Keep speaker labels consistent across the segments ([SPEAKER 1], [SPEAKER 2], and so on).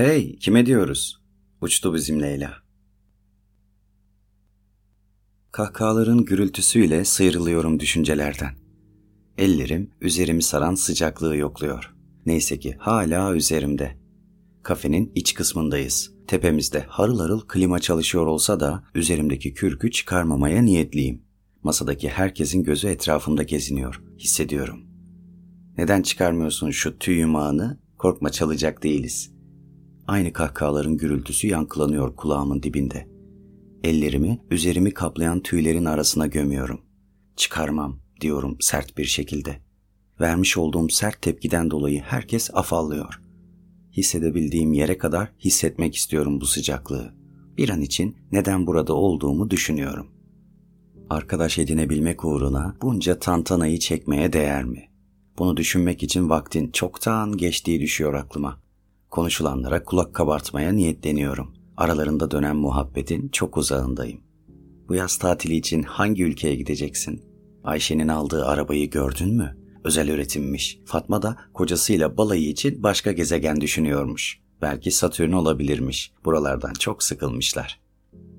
[SPEAKER 1] Hey, kime diyoruz? Uçtu bizim Leyla. Kahkahaların gürültüsüyle sıyrılıyorum düşüncelerden. Ellerim üzerimi saran sıcaklığı yokluyor. Neyse ki hala üzerimde. Kafenin iç kısmındayız. Tepemizde harıl harıl klima çalışıyor olsa da üzerimdeki kürkü çıkarmamaya niyetliyim. Masadaki herkesin gözü etrafımda geziniyor. Hissediyorum. Neden çıkarmıyorsun şu tüy yumağını? Korkma çalacak değiliz. Aynı kahkahaların gürültüsü yankılanıyor kulağımın dibinde. Ellerimi üzerimi kaplayan tüylerin arasına gömüyorum. Çıkarmam diyorum sert bir şekilde. Vermiş olduğum sert tepkiden dolayı herkes afallıyor. Hissedebildiğim yere kadar hissetmek istiyorum bu sıcaklığı. Bir an için neden burada olduğumu düşünüyorum. Arkadaş edinebilmek uğruna bunca tantanayı çekmeye değer mi? Bunu düşünmek için vaktin çoktan geçtiği düşüyor aklıma. Konuşulanlara kulak kabartmaya niyetleniyorum. Aralarında dönen muhabbetin çok uzağındayım. Bu yaz tatili için hangi ülkeye gideceksin? Ayşe'nin aldığı arabayı gördün mü? Özel üretimmiş. Fatma da kocasıyla balayı için başka gezegen düşünüyormuş. Belki Satürn olabilirmiş. Buralardan çok sıkılmışlar.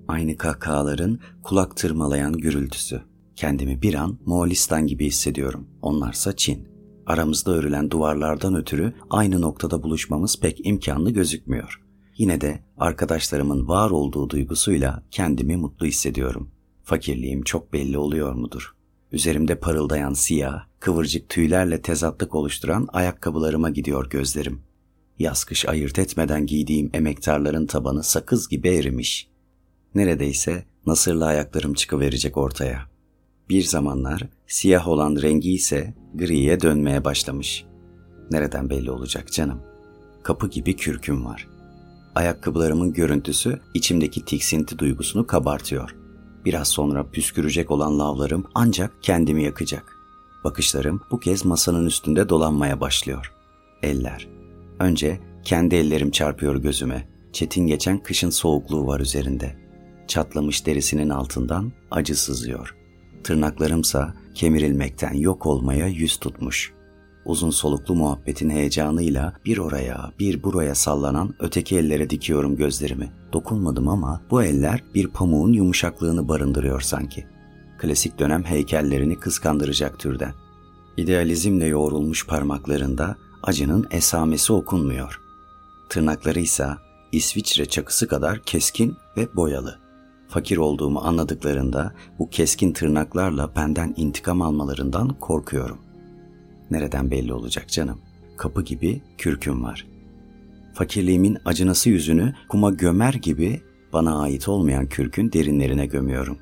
[SPEAKER 1] Aynı kahkahaların kulak tırmalayan gürültüsü. Kendimi bir an Moğolistan gibi hissediyorum. Onlarsa Çin. Aramızda örülen duvarlardan ötürü aynı noktada buluşmamız pek imkanlı gözükmüyor. Yine de arkadaşlarımın var olduğu duygusuyla kendimi mutlu hissediyorum. Fakirliğim çok belli oluyor mudur? Üzerimde parıldayan siyah, kıvırcık tüylerle tezatlık oluşturan ayakkabılarıma gidiyor gözlerim. Yaz kış ayırt etmeden giydiğim emektarların tabanı sakız gibi erimiş. Neredeyse nasırlı ayaklarım çıkıverecek ortaya. Bir zamanlar siyah olan rengi ise griye dönmeye başlamış. Nereden belli olacak canım? Kapı gibi kürküm var. Ayakkabılarımın görüntüsü içimdeki tiksinti duygusunu kabartıyor. Biraz sonra püskürecek olan lavlarım ancak kendimi yakacak. Bakışlarım bu kez masanın üstünde dolanmaya başlıyor. Eller. Önce kendi ellerim çarpıyor gözüme. Çetin geçen kışın soğukluğu var üzerinde. Çatlamış derisinin altından acı sızıyor. Tırnaklarımsa kemirilmekten yok olmaya yüz tutmuş. Uzun soluklu muhabbetin heyecanıyla bir oraya bir buraya sallanan öteki ellere dikiyorum gözlerimi. Dokunmadım ama bu eller bir pamuğun yumuşaklığını barındırıyor sanki. Klasik dönem heykellerini kıskandıracak türden. İdealizmle yoğrulmuş parmaklarında acının esamesi okunmuyor. Tırnakları ise İsviçre çakısı kadar keskin ve boyalı. Fakir olduğumu anladıklarında bu keskin tırnaklarla benden intikam almalarından korkuyorum. Nereden belli olacak canım? Kapı gibi kürküm var. Fakirliğimin acınası yüzünü kuma gömer gibi bana ait olmayan kürkün derinlerine gömüyorum.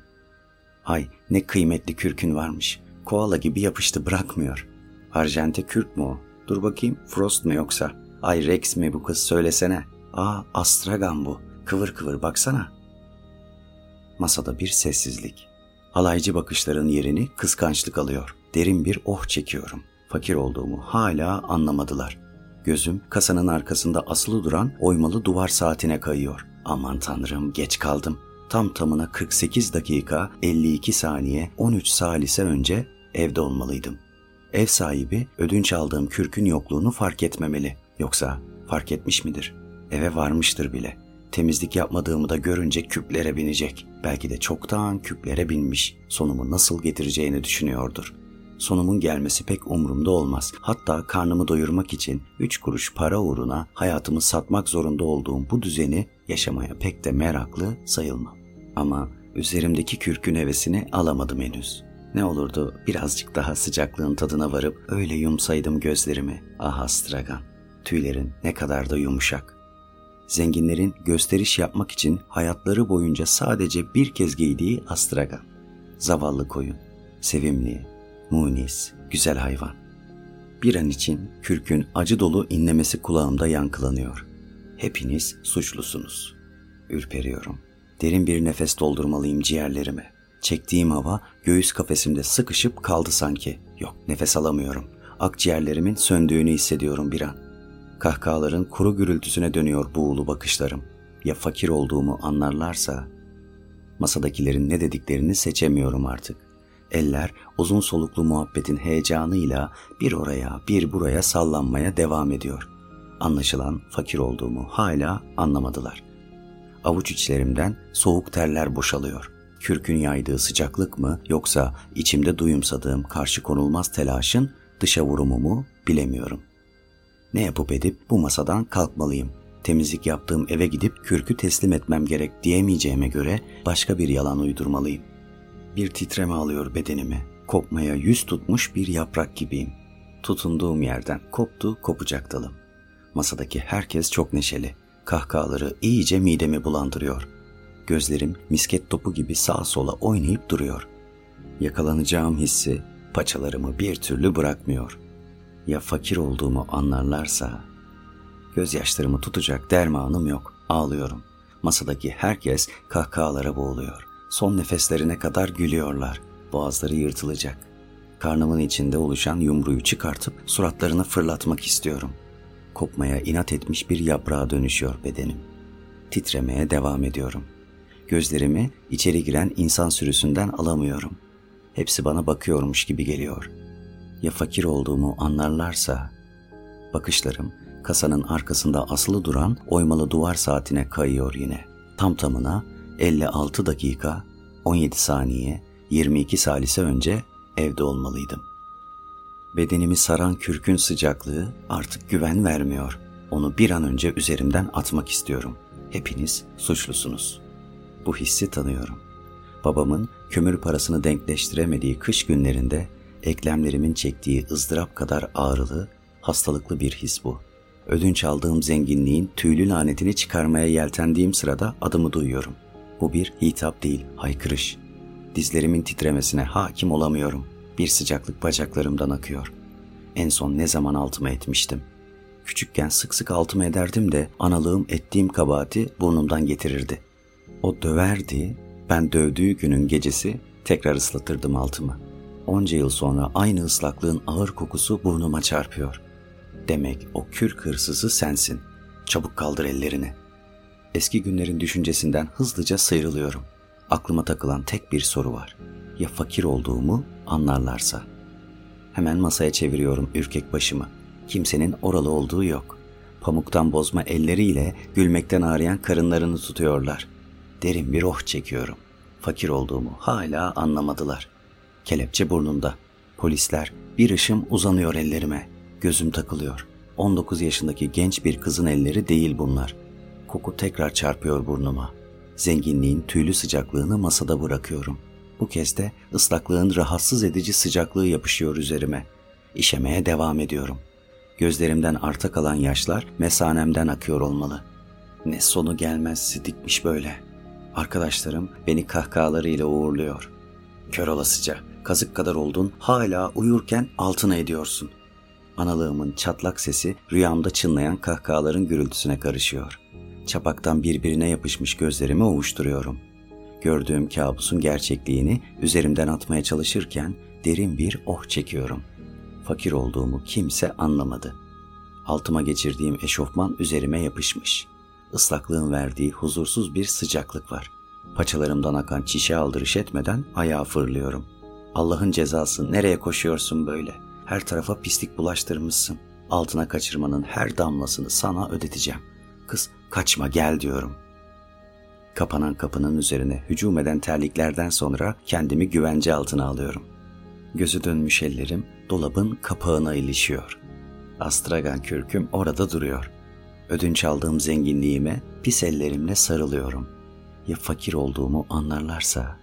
[SPEAKER 1] Ay ne kıymetli kürkün varmış. Koala gibi yapıştı bırakmıyor. Arjente kürk mü o? Dur bakayım Frost mu yoksa? Ay Rex mi bu kız söylesene. Aa Astragan bu. Kıvır kıvır baksana. Masada bir sessizlik. Halaycı bakışların yerini kıskançlık alıyor. Derin bir oh çekiyorum. Fakir olduğumu hala anlamadılar. Gözüm kasanın arkasında asılı duran oymalı duvar saatine kayıyor. Aman tanrım geç kaldım. Tam tamına 48 dakika 52 saniye 13 salise önce evde olmalıydım. Ev sahibi ödünç aldığım kürkün yokluğunu fark etmemeli. Yoksa fark etmiş midir? Eve varmıştır bile. Temizlik yapmadığımı da görünce küplere binecek. Belki de çoktan küplere binmiş. Sonumu nasıl getireceğini düşünüyordur. Sonumun gelmesi pek umurumda olmaz. Hatta karnımı doyurmak için üç kuruş para uğruna hayatımı satmak zorunda olduğum bu düzeni yaşamaya pek de meraklı sayılmam. Ama üzerimdeki kürkün hevesini alamadım henüz. Ne olurdu birazcık daha sıcaklığın tadına varıp öyle yumsaydım gözlerimi. Ah Astragan, tüylerin ne kadar da yumuşak. Zenginlerin gösteriş yapmak için hayatları boyunca sadece bir kez giydiği Astragan. Zavallı koyun, sevimli, munis, güzel hayvan. Bir an için kürkün acı dolu inlemesi kulağımda yankılanıyor. Hepiniz suçlusunuz. Ürperiyorum. Derin bir nefes doldurmalıyım ciğerlerime. Çektiğim hava göğüs kafesimde sıkışıp kaldı sanki. Yok nefes alamıyorum. Akciğerlerimin söndüğünü hissediyorum bir an. Kahkahaların kuru gürültüsüne dönüyor buğulu bakışlarım. Ya fakir olduğumu anlarlarsa? Masadakilerin ne dediklerini seçemiyorum artık. Eller uzun soluklu muhabbetin heyecanıyla bir oraya bir buraya sallanmaya devam ediyor. Anlaşılan fakir olduğumu hala anlamadılar. Avuç içlerimden soğuk terler boşalıyor. Kürkün yaydığı sıcaklık mı yoksa içimde duyumsadığım karşı konulmaz telaşın dışa vurumu mu bilemiyorum. Ne yapıp edip bu masadan kalkmalıyım. Temizlik yaptığım eve gidip kürkü teslim etmem gerek diyemeyeceğime göre başka bir yalan uydurmalıyım. Bir titreme alıyor bedenimi. Kopmaya yüz tutmuş bir yaprak gibiyim. Tutunduğum yerden koptu kopacak dalım. Masadaki herkes çok neşeli. Kahkahaları iyice midemi bulandırıyor. Gözlerim misket topu gibi sağa sola oynayıp duruyor. Yakalanacağım hissi paçalarımı bir türlü bırakmıyor. Ya fakir olduğumu anlarlarsa? Gözyaşlarımı tutacak dermanım yok. Ağlıyorum. Masadaki herkes kahkahalara boğuluyor. Son nefeslerine kadar gülüyorlar. Boğazları yırtılacak. Karnımın içinde oluşan yumruyu çıkartıp suratlarını fırlatmak istiyorum. Kopmaya inat etmiş bir yaprağa dönüşüyor bedenim. Titremeye devam ediyorum. Gözlerimi içeri giren insan sürüsünden alamıyorum. Hepsi bana bakıyormuş gibi geliyor. Ya fakir olduğumu anlarlarsa? Bakışlarım kasanın arkasında asılı duran oymalı duvar saatine kayıyor yine. Tam tamına 56 dakika 17 saniye 22 salise önce evde olmalıydım. Bedenimi saran kürkün sıcaklığı artık güven vermiyor. Onu bir an önce üzerimden atmak istiyorum. Hepiniz suçlusunuz. Bu hissi tanıyorum. Babamın kömür parasını denkleştiremediği kış günlerinde eklemlerimin çektiği ızdırap kadar ağrılı, hastalıklı bir his bu. Ödünç aldığım zenginliğin tüylü lanetini çıkarmaya yeltendiğim sırada adımı duyuyorum. Bu bir hitap değil, haykırış. Dizlerimin titremesine hakim olamıyorum. Bir sıcaklık bacaklarımdan akıyor. En son ne zaman altıma etmiştim? Küçükken sık sık altıma ederdim de analığım ettiğim kabahati burnumdan getirirdi. O döverdi, ben dövdüğü günün gecesi tekrar ıslatırdım altımı. Onca yıl sonra aynı ıslaklığın ağır kokusu burnuma çarpıyor. Demek o kürk hırsızı sensin. Çabuk kaldır ellerini. Eski günlerin düşüncesinden hızlıca sıyrılıyorum. Aklıma takılan tek bir soru var. Ya fakir olduğumu anlarlarsa? Hemen masaya çeviriyorum ürkek başımı. Kimsenin oralı olduğu yok. Pamuktan bozma elleriyle gülmekten ağrıyan karınlarını tutuyorlar. Derin bir oh çekiyorum. Fakir olduğumu hala anlamadılar. Kelepçe burnunda. Polisler bir ışım uzanıyor ellerime. Gözüm takılıyor. 19 yaşındaki genç bir kızın elleri değil bunlar. Koku tekrar çarpıyor burnuma. Zenginliğin tüylü sıcaklığını masada bırakıyorum. Bu kez de ıslaklığın rahatsız edici sıcaklığı yapışıyor üzerime. İşemeye devam ediyorum. Gözlerimden arta kalan yaşlar mesanemden akıyor olmalı. Ne sonu gelmez dikmiş böyle. Arkadaşlarım beni kahkahalarıyla uğurluyor. Kör olasıca, kazık kadar oldun, hala uyurken altına ediyorsun. Analığımın çatlak sesi rüyamda çınlayan kahkahaların gürültüsüne karışıyor. Çapaktan birbirine yapışmış gözlerimi ovuşturuyorum. Gördüğüm kabusun gerçekliğini üzerimden atmaya çalışırken derin bir oh çekiyorum. Fakir olduğumu kimse anlamadı. Altıma geçirdiğim eşofman üzerime yapışmış. Islaklığın verdiği huzursuz bir sıcaklık var. Paçalarımdan akan çişe aldırış etmeden ayağa fırlıyorum. Allah'ın cezası nereye koşuyorsun böyle? Her tarafa pislik bulaştırmışsın. Altına kaçırmanın her damlasını sana ödeteceğim. Kız kaçma gel diyorum. Kapanan kapının üzerine hücum eden terliklerden sonra kendimi güvence altına alıyorum. Gözü dönmüş ellerim dolabın kapağına ilişiyor. Astragan kürküm orada duruyor. Ödünç aldığım zenginliğime pis ellerimle sarılıyorum. Ya fakir olduğumu anlarlarsa